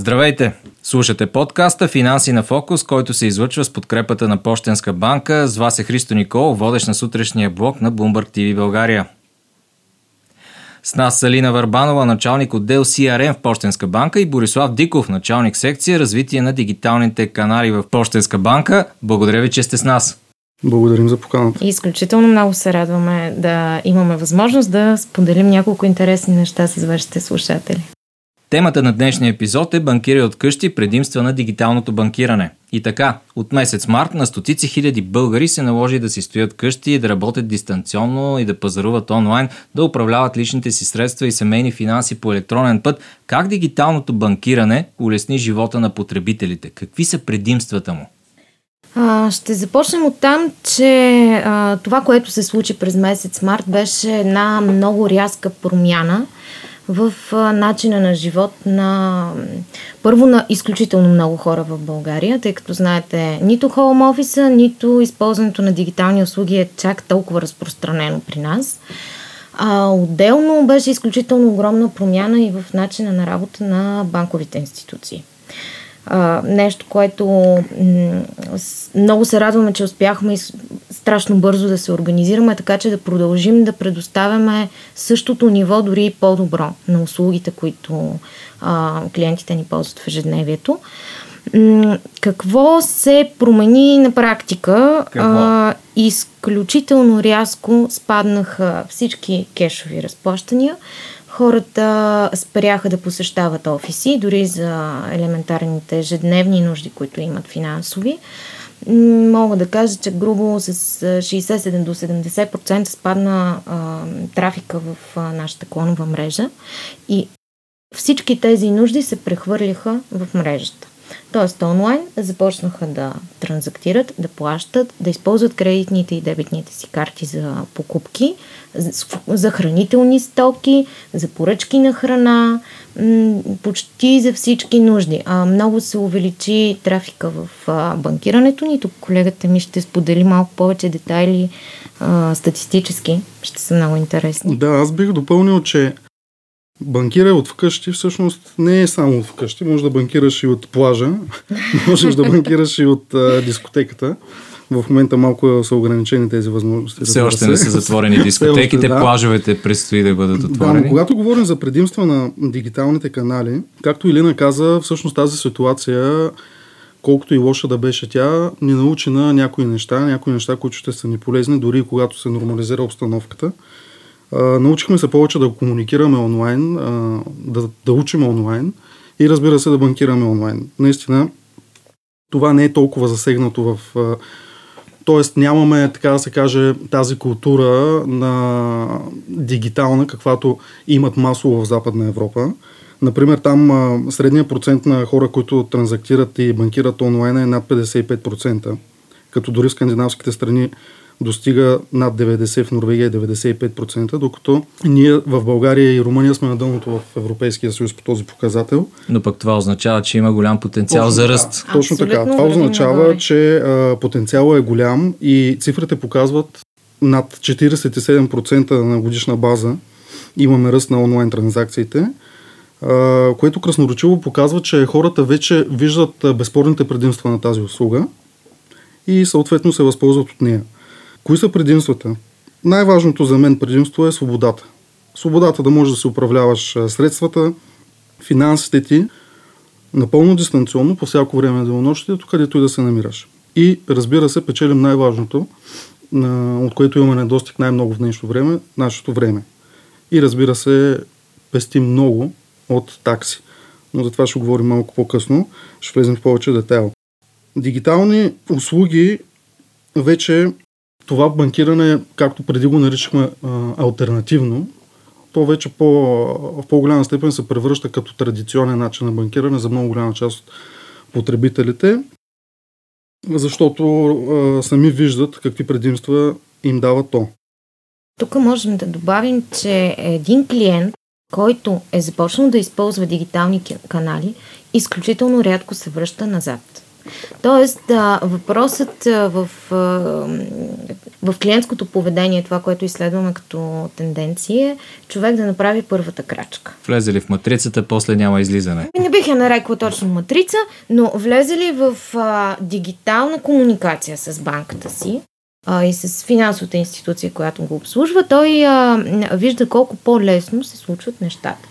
Здравейте! Слушате подкаста Финанси на фокус, който се излъчва с подкрепата на Пощенска банка. С вас е Христо Никол, водещ на сутрешния блок на Bloomberg TV България. С нас са Лина Върбанова, началник отдел CRM в Пощенска банка и Борислав Диков, началник секция развитие на дигиталните канали в Пощенска банка. Благодаря ви, че сте с нас. Благодарим за поканата. Изключително много се радваме да имаме възможност да споделим няколко интересни неща с вашите слушатели. Темата на днешния епизод е банкири от къщи, предимства на дигиталното банкиране. И така, от месец март на стотици хиляди българи се наложи да си стоят къщи, да работят дистанционно и да пазаруват онлайн, да управляват личните си средства и семейни финанси по електронен път. Как дигиталното банкиране улесни живота на потребителите? Какви са предимствата му? А, ще започнем от там, че а, това, което се случи през месец март, беше една много рязка промяна в начина на живот на първо на изключително много хора в България, тъй като знаете, нито хоум офиса, нито използването на дигитални услуги е чак толкова разпространено при нас. А, отделно беше изключително огромна промяна и в начина на работа на банковите институции а, нещо, което м- много се радваме, че успяхме страшно бързо да се организираме, така че да продължим да предоставяме същото ниво, дори и по-добро на услугите, които а, клиентите ни ползват в ежедневието. Какво се промени на практика? А, изключително рязко спаднаха всички кешови разплащания хората спряха да посещават офиси, дори за елементарните ежедневни нужди, които имат финансови. Мога да кажа, че грубо с 67 до 70% спадна а, трафика в а, нашата клонова мрежа и всички тези нужди се прехвърлиха в мрежата. Тоест онлайн започнаха да транзактират, да плащат, да използват кредитните и дебитните си карти за покупки, за хранителни стоки, за поръчки на храна, почти за всички нужди. А, много се увеличи трафика в банкирането ни. Тук колегата ми ще сподели малко повече детайли а, статистически. Ще са много интересни. Да, аз бих допълнил, че банкира от вкъщи всъщност не е само от вкъщи. Може да банкираш и от плажа, можеш да банкираш и от а, дискотеката. В момента малко са ограничени тези възможности. Все още не са затворени дискотеките, да. плажовете предстои да бъдат отворени. Да, но когато говорим за предимства на дигиталните канали, както Илина каза, всъщност тази ситуация колкото и лоша да беше тя, ни научи на някои неща, някои неща, които ще са ни полезни, дори когато се нормализира обстановката. Научихме се повече да комуникираме онлайн, да, да учим онлайн и разбира се да банкираме онлайн. Наистина, това не е толкова засегнато в. А, тоест нямаме, така да се каже, тази култура на дигитална, каквато имат масово в Западна Европа. Например, там а, средният процент на хора, които транзактират и банкират онлайн е над 55%, като дори скандинавските страни достига над 90, в Норвегия 95%, докато ние в България и Румъния сме на дъното в Европейския съюз по този показател. Но пък това означава, че има голям потенциал точно за ръст. Така, точно така. Това означава, че а, потенциалът е голям и цифрите показват над 47% на годишна база имаме ръст на онлайн транзакциите, което красноречиво показва, че хората вече виждат безспорните предимства на тази услуга и съответно се възползват от нея. Кои са предимствата? Най-важното за мен предимство е свободата. Свободата да можеш да си управляваш средствата, финансите ти напълно дистанционно по всяко време на денонощието, където и да се намираш. И разбира се, печелим най-важното, от което имаме недостиг най-много в днешно време, нашето време. И разбира се, пестим много от такси. Но за това ще говорим малко по-късно. Ще влезем в повече детайл. Дигитални услуги вече това банкиране, както преди го наричахме альтернативно, то вече по, в по-голяма степен се превръща като традиционен начин на банкиране за много голяма част от потребителите, защото а, сами виждат какви предимства им дава то. Тук можем да добавим, че един клиент, който е започнал да използва дигитални канали, изключително рядко се връща назад. Тоест, а, въпросът в, в клиентското поведение, това, което изследваме като тенденция, е човек да направи първата крачка. Влезе ли в матрицата, после няма излизане? Не бих я нарекла точно матрица, но влезе ли в а, дигитална комуникация с банката си, а, и с финансовата институция, която го обслужва, той а, вижда колко по-лесно се случват нещата.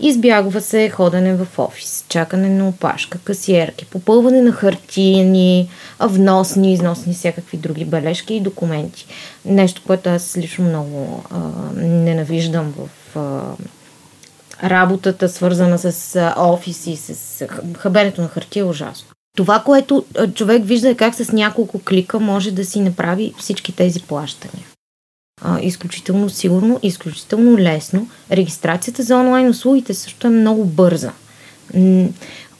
Избягва се ходене в офис, чакане на опашка, касиерки, попълване на хартияни, вносни, износни, всякакви други бележки и документи. Нещо, което аз лично много а, ненавиждам в а, работата, свързана с а, офиси, с хабенето на хартия, е ужасно. Това, което човек вижда е как с няколко клика може да си направи всички тези плащания. А, изключително сигурно, изключително лесно. Регистрацията за онлайн услугите също е много бърза.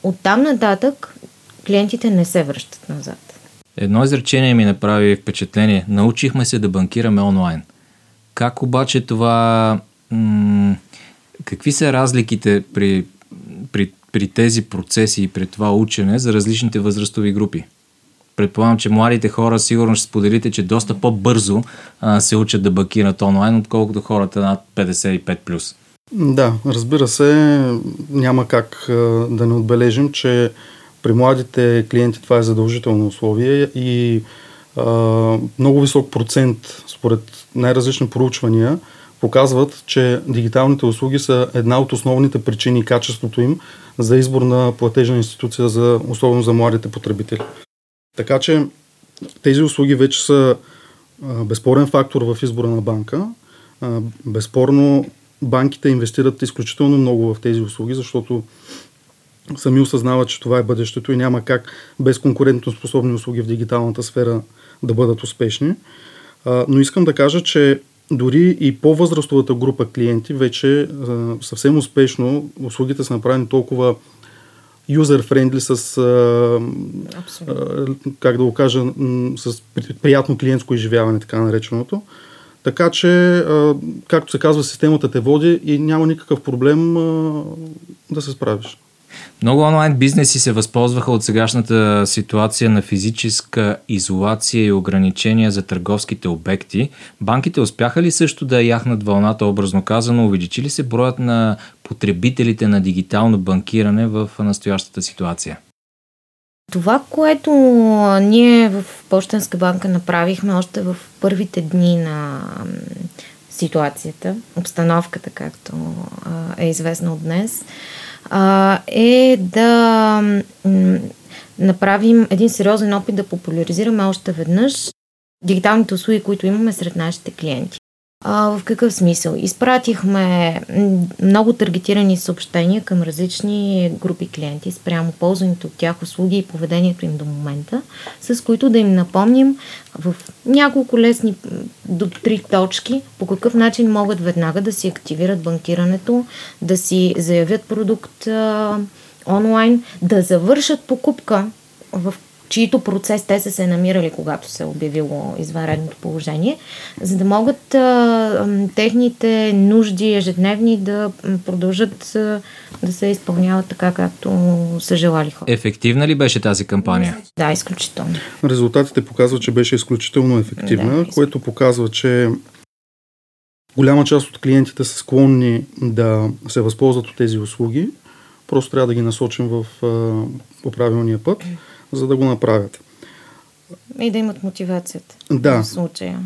От там нататък клиентите не се връщат назад. Едно изречение ми направи впечатление. Научихме се да банкираме онлайн. Как обаче това... М- какви са разликите при, при при тези процеси и при това учене за различните възрастови групи? Предполагам, че младите хора сигурно ще споделите, че доста по-бързо а, се учат да бакират онлайн, отколкото хората над 55+. Да, разбира се, няма как а, да не отбележим, че при младите клиенти това е задължително условие и а, много висок процент, според най-различни проучвания, показват, че дигиталните услуги са една от основните причини и качеството им за избор на платежна институция, за, особено за младите потребители. Така че тези услуги вече са безспорен фактор в избора на банка. Безспорно банките инвестират изключително много в тези услуги, защото сами осъзнават, че това е бъдещето и няма как без конкурентно способни услуги в дигиталната сфера да бъдат успешни. Но искам да кажа, че дори и по-възрастовата група клиенти вече съвсем успешно услугите са направени толкова юзер-френдли с, а, а, как да го кажа, с приятно клиентско изживяване, така нареченото. Така че, а, както се казва, системата те води и няма никакъв проблем а, да се справиш. Много онлайн бизнеси се възползваха от сегашната ситуация на физическа изолация и ограничения за търговските обекти. Банките успяха ли също да яхнат вълната, образно казано, увеличи ли се броят на потребителите на дигитално банкиране в настоящата ситуация? Това, което ние в Почтенска банка направихме още в първите дни на ситуацията, обстановката, както е известно от днес, а, е да м- направим един сериозен опит да популяризираме още веднъж дигиталните услуги, които имаме сред нашите клиенти. А, в какъв смисъл? Изпратихме много таргетирани съобщения към различни групи клиенти спрямо ползването от тях услуги и поведението им до момента, с които да им напомним в няколко лесни до три точки по какъв начин могат веднага да си активират банкирането, да си заявят продукт а, онлайн, да завършат покупка в чието процес те са се намирали, когато се е обявило извънредното положение, за да могат а, техните нужди ежедневни да продължат а, да се изпълняват така, както са желали хора. Ефективна ли беше тази кампания? Да, изключително. Резултатите показват, че беше изключително ефективна, да, което показва, че голяма част от клиентите са склонни да се възползват от тези услуги. Просто трябва да ги насочим в, по правилния път за да го направят. И да имат мотивацията. Да. В случая.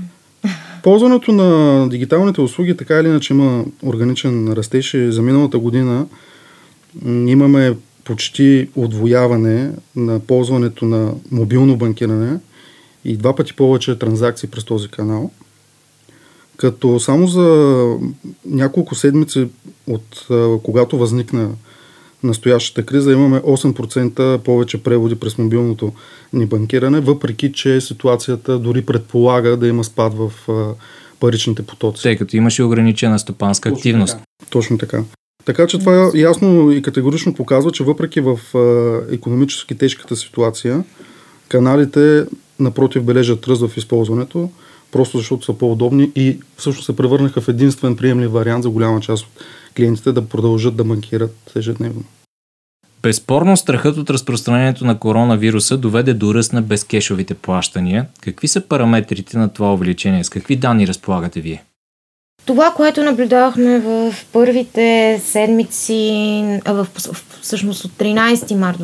Ползването на дигиталните услуги така или иначе има органичен растеж. За миналата година имаме почти отвояване на ползването на мобилно банкиране и два пъти повече транзакции през този канал. Като само за няколко седмици от когато възникна настоящата криза имаме 8% повече преводи през мобилното ни банкиране, въпреки че ситуацията дори предполага да има спад в паричните потоци. Тъй като имаше ограничена стопанска Точно активност. Така. Точно така. Така че това ясно и категорично показва, че въпреки в економически тежката ситуация, каналите напротив бележат ръст в използването, просто защото са по-удобни и всъщност се превърнаха в единствен приемлив вариант за голяма част от клиентите да продължат да банкират ежедневно. Безспорно страхът от разпространението на коронавируса доведе до ръст на безкешовите плащания. Какви са параметрите на това увеличение? С какви данни разполагате вие? Това, което наблюдавахме в първите седмици, в, всъщност от 13 март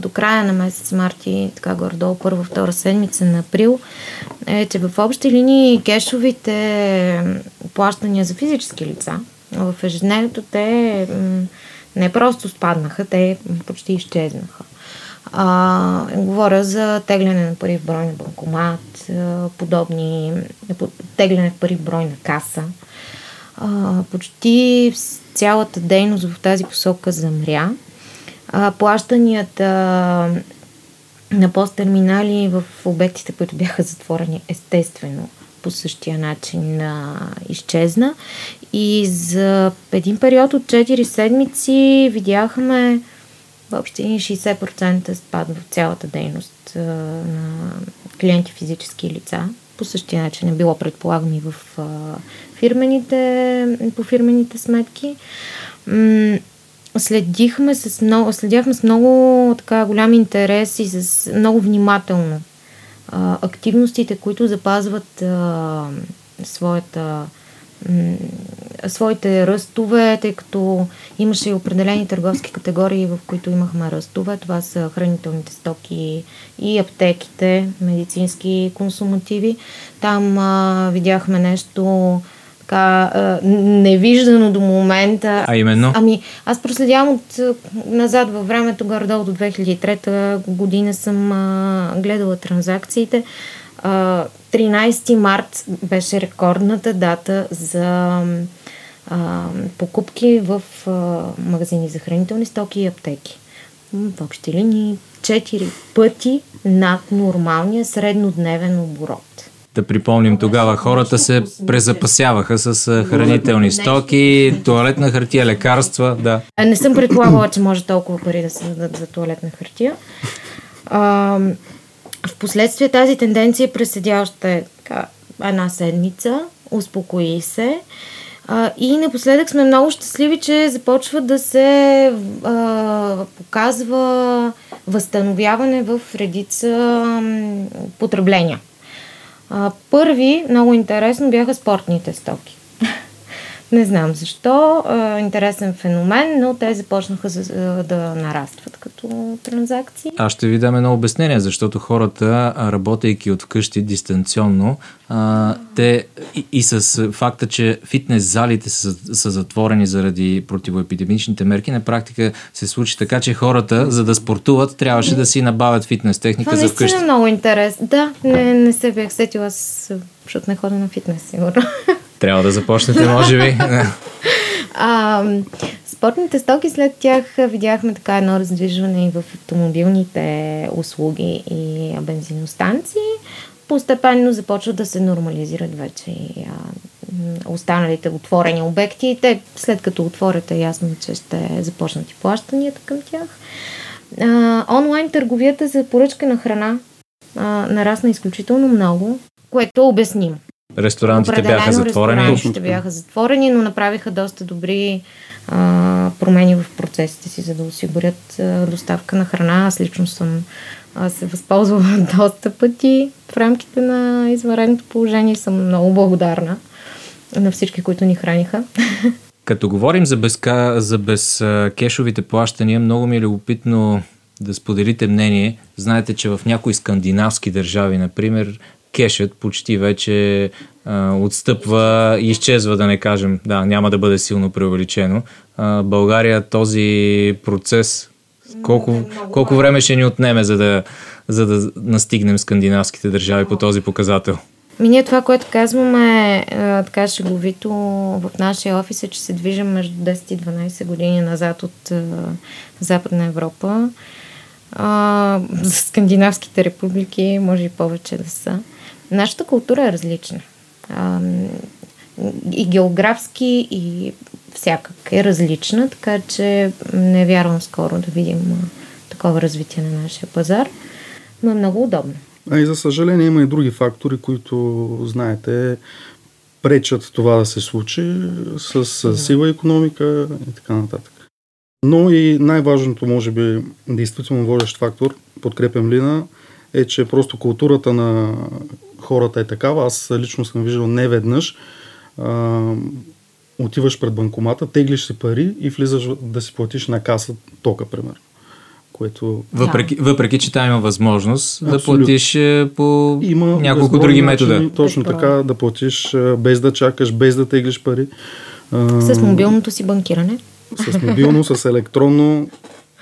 до края на месец март и така горе-долу първа, втора седмица на април, е, че в общи линии кешовите плащания за физически лица в ежедневието те не просто спаднаха, те почти изчезнаха. А, говоря за тегляне на пари в брой на банкомат, подобни, тегляне в пари в брой на каса. А, почти цялата дейност в тази посока замря. А, плащанията на посттерминали в обектите, които бяха затворени, естествено по същия начин а, изчезна. И за един период от 4 седмици видяхме въобще 60% спад в цялата дейност а, на клиенти физически лица. По същия начин е било предполагам и в а, фирмените, по фирмените сметки. М- следихме с много, следяхме с много така голям интерес и с много внимателно активностите, които запазват а, своята своите ръстове, тъй като имаше и определени търговски категории, в които имахме ръстове. Това са хранителните стоки и аптеките, медицински консумативи. Там а, видяхме нещо така а, невиждано до момента. А именно? Ами, аз проследявам от назад във времето, горе до 2003 година съм а, гледала транзакциите. 13 март беше рекордната дата за а, покупки в а, магазини за хранителни стоки и аптеки. В общи линии 4 пъти над нормалния среднодневен оборот. Да припомним, тогава хората се презапасяваха с хранителни стоки, туалетна хартия, лекарства, да. Не съм предполагала, че може толкова пари да се дадат за туалетна хартия. А, Впоследствие тази тенденция преседя още така, една седмица, успокои се. И напоследък сме много щастливи, че започва да се показва възстановяване в редица потребления. Първи, много интересно, бяха спортните стоки. Не знам защо. Интересен феномен, но те започнаха да нарастват като транзакции. Аз ще ви дам едно обяснение, защото хората, работейки от вкъщи дистанционно, те и, и с факта, че фитнес залите са, са затворени заради противоепидемичните мерки, на практика се случи така, че хората, за да спортуват, трябваше да си набавят фитнес техника Това за вкъщи. Това е много интересно. Да, не, не се бях сетила, защото не ходя на фитнес, сигурно. Трябва да започнете, може би. а, спортните стоки след тях видяхме така едно раздвижване и в автомобилните услуги и бензиностанции. Постепенно започват да се нормализират вече и а, останалите отворени обекти. Те, след като отворят, е ясно, че ще започнат и плащанията към тях. А, онлайн търговията за поръчка на храна а, нарасна изключително много, което е обяснимо. Ресторантите бяха затворени. Ресторантите бяха затворени, но направиха доста добри а, промени в процесите си, за да осигурят а, доставка на храна. Аз лично съм а, се възползвала доста пъти в рамките на извънредното положение съм много благодарна на всички, които ни храниха. Като говорим за, безка, за безкешовите плащания, много ми е любопитно да споделите мнение. Знаете, че в някои скандинавски държави, например, кешът почти вече а, отстъпва и изчезва, да не кажем. Да, няма да бъде силно преувеличено. А, България този процес колко, колко време ще ни отнеме, за да, за да настигнем скандинавските държави по този показател? Ми ние това, което казваме е, така шеговито в нашия офис е, че се движим между 10 и 12 години назад от а, Западна Европа. А, за скандинавските републики може и повече да са. Нашата култура е различна. А, и географски, и всякак е различна, така че не вярвам скоро да видим такова развитие на нашия пазар, но е много удобно. А и за съжаление има и други фактори, които, знаете, пречат това да се случи с сива економика и така нататък. Но и най-важното, може би, действително водещ фактор, подкрепям Лина, е, че просто културата на хората е такава. Аз лично съм виждал не веднъж. А, отиваш пред банкомата, теглиш си пари и влизаш да си платиш на каса тока, примерно. Което... Въпреки, да. въпреки, че там има възможност Абсолютно. да платиш е, по има няколко други метода. Точно така, да платиш е, без да чакаш, без да теглиш пари. С мобилното си банкиране? С мобилно, с електронно,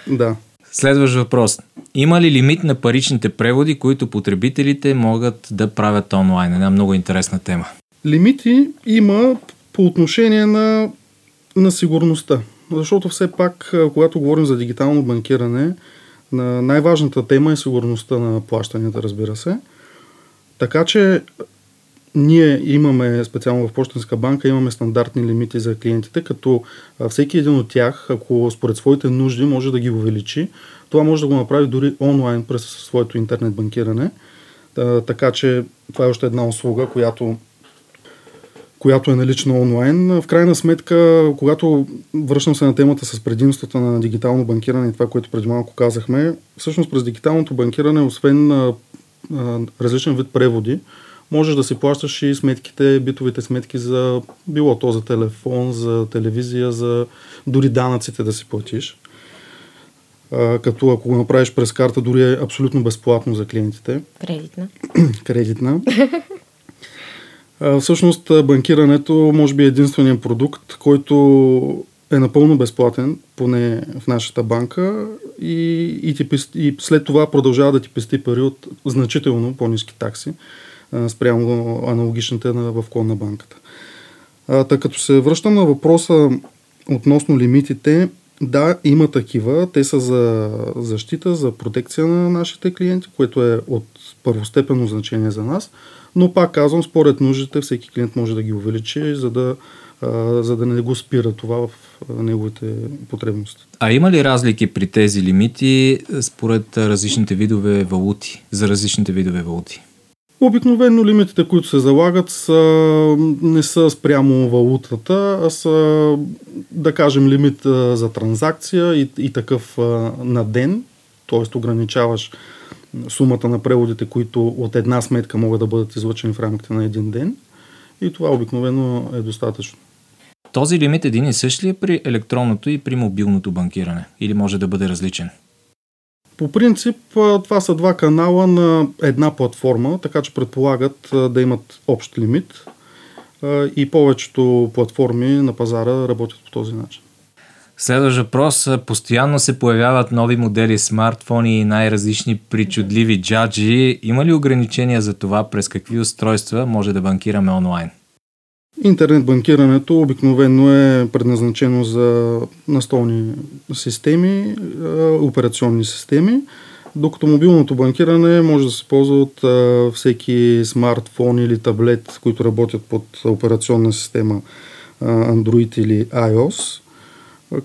да. Следващ въпрос. Има ли лимит на паричните преводи, които потребителите могат да правят онлайн? Една много интересна тема. Лимити има по отношение на, на сигурността. Защото все пак, когато говорим за дигитално банкиране, на най-важната тема е сигурността на плащанията, разбира се. Така че ние имаме, специално в Почтенска банка, имаме стандартни лимити за клиентите, като всеки един от тях, ако според своите нужди може да ги увеличи, това може да го направи дори онлайн през своето интернет банкиране. Така че това е още една услуга, която която е налична онлайн. В крайна сметка, когато връщам се на темата с предимствата на дигитално банкиране и това, което преди малко казахме, всъщност през дигиталното банкиране, освен а, различен вид преводи, можеш да си плащаш и сметките, битовите сметки за било то за телефон, за телевизия, за дори данъците да си платиш. А, като ако го направиш през карта, дори е абсолютно безплатно за клиентите. Кредитна. Кредитна. А, всъщност банкирането може би е единственият продукт, който е напълно безплатен, поне в нашата банка и, и, ти, и след това продължава да ти пести пари от значително по-низки такси а, спрямо аналогичните на, в клон на банката. А, тъй като се връщам на въпроса относно лимитите, да, има такива. Те са за защита, за протекция на нашите клиенти, което е от първостепенно значение за нас. Но пак казвам, според нуждите всеки клиент може да ги увеличи, за да, за да не го спира това в неговите потребности. А има ли разлики при тези лимити според различните видове валути, за различните видове валути? Обикновено лимитите, които се залагат, са, не са спрямо валутата, а са, да кажем, лимит за транзакция и, и такъв на ден, т.е. ограничаваш сумата на преводите, които от една сметка могат да бъдат излъчени в рамките на един ден. И това обикновено е достатъчно. Този лимит един и същ ли е при електронното и при мобилното банкиране? Или може да бъде различен? По принцип, това са два канала на една платформа, така че предполагат да имат общ лимит и повечето платформи на пазара работят по този начин. Следващ въпрос. Постоянно се появяват нови модели смартфони и най-различни причудливи джаджи. Има ли ограничения за това през какви устройства може да банкираме онлайн? Интернет банкирането обикновено е предназначено за настолни системи, операционни системи, докато мобилното банкиране може да се ползва от всеки смартфон или таблет, които работят под операционна система Android или iOS,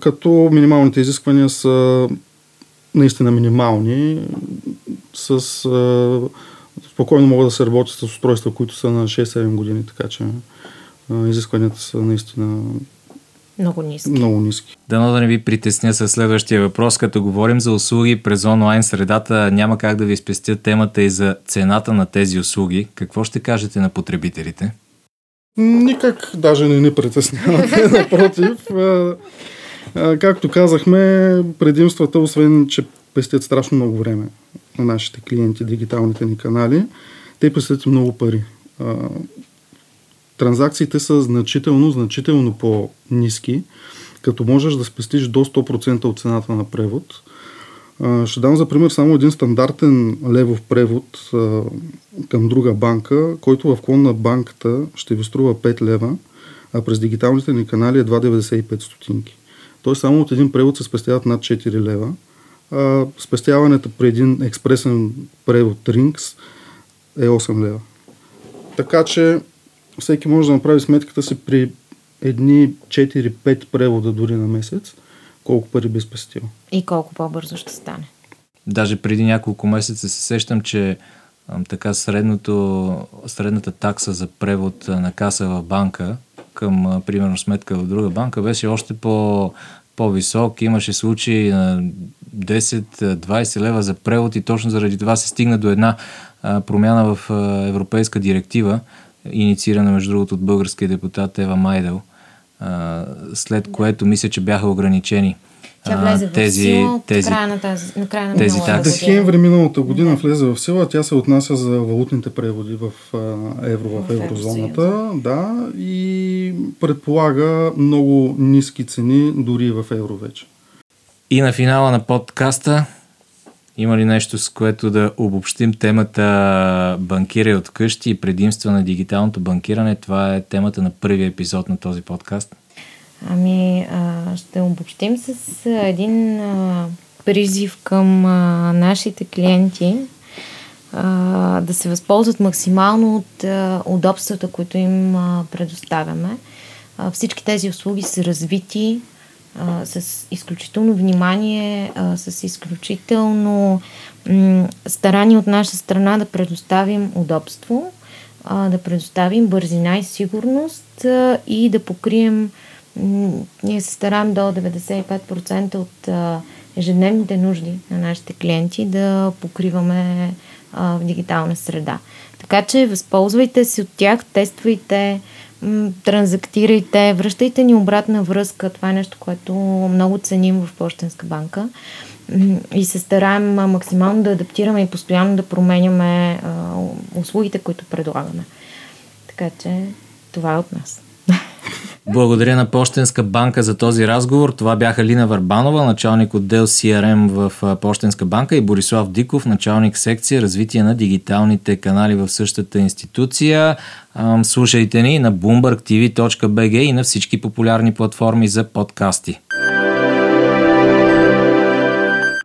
като минималните изисквания са наистина минимални, с, спокойно могат да се работят с устройства, които са на 6-7 години, така че изискванията са наистина много ниски. Много ниски. Дано да не ви притесня със следващия въпрос. Като говорим за услуги през онлайн средата, няма как да ви спестя темата и за цената на тези услуги. Какво ще кажете на потребителите? Никак даже не ни притеснявате. Напротив, както казахме, предимствата, освен че пестят страшно много време на нашите клиенти, дигиталните ни канали, те пестят много пари транзакциите са значително, значително по-низки, като можеш да спестиш до 100% от цената на превод. Ще дам за пример само един стандартен левов превод към друга банка, който в клон на банката ще ви струва 5 лева, а през дигиталните ни канали е 2,95 стотинки. Тоест само от един превод се спестяват над 4 лева. А спестяването при един експресен превод Rinks е 8 лева. Така че всеки може да направи сметката си при едни 4-5 превода дори на месец, колко пари би спестил. И колко по-бързо ще стане. Даже преди няколко месеца се сещам, че така средното, средната такса за превод на каса в банка към, примерно, сметка в друга банка беше още по по-висок. Имаше случаи на 10-20 лева за превод и точно заради това се стигна до една промяна в европейска директива, инициирана между другото от българския депутат Ева Майдел, а, след което мисля, че бяха ограничени тя влезе в тези, сила тези, края на, тази, на края на тези такси. Декември миналата година да. влезе в сила. Тя се отнася за валутните преводи в евро, в, в еврозоната. Да, и предполага много ниски цени дори в евро вече. И на финала на подкаста има ли нещо, с което да обобщим темата банкирай от къщи и предимства на дигиталното банкиране? Това е темата на първия епизод на този подкаст. Ами, ще обобщим с един призив към нашите клиенти да се възползват максимално от удобствата, които им предоставяме. Всички тези услуги са развити а, с изключително внимание, а, с изключително м- старание от наша страна да предоставим удобство, а, да предоставим бързина и сигурност а, и да покрием ние се стараем до 95% от а, ежедневните нужди на нашите клиенти да покриваме а, в дигитална среда. Така че възползвайте се от тях, тествайте, м- транзактирайте, връщайте ни обратна връзка. Това е нещо, което много ценим в Почтенска банка и се стараем максимално да адаптираме и постоянно да променяме а, услугите, които предлагаме. Така че това е от нас. Благодаря на Пощенска банка за този разговор. Това бяха Лина Варбанова, началник отдел CRM в Пощенска банка и Борислав Диков, началник секция развитие на дигиталните канали в същата институция. Слушайте ни на BloombergTV.bg и на всички популярни платформи за подкасти.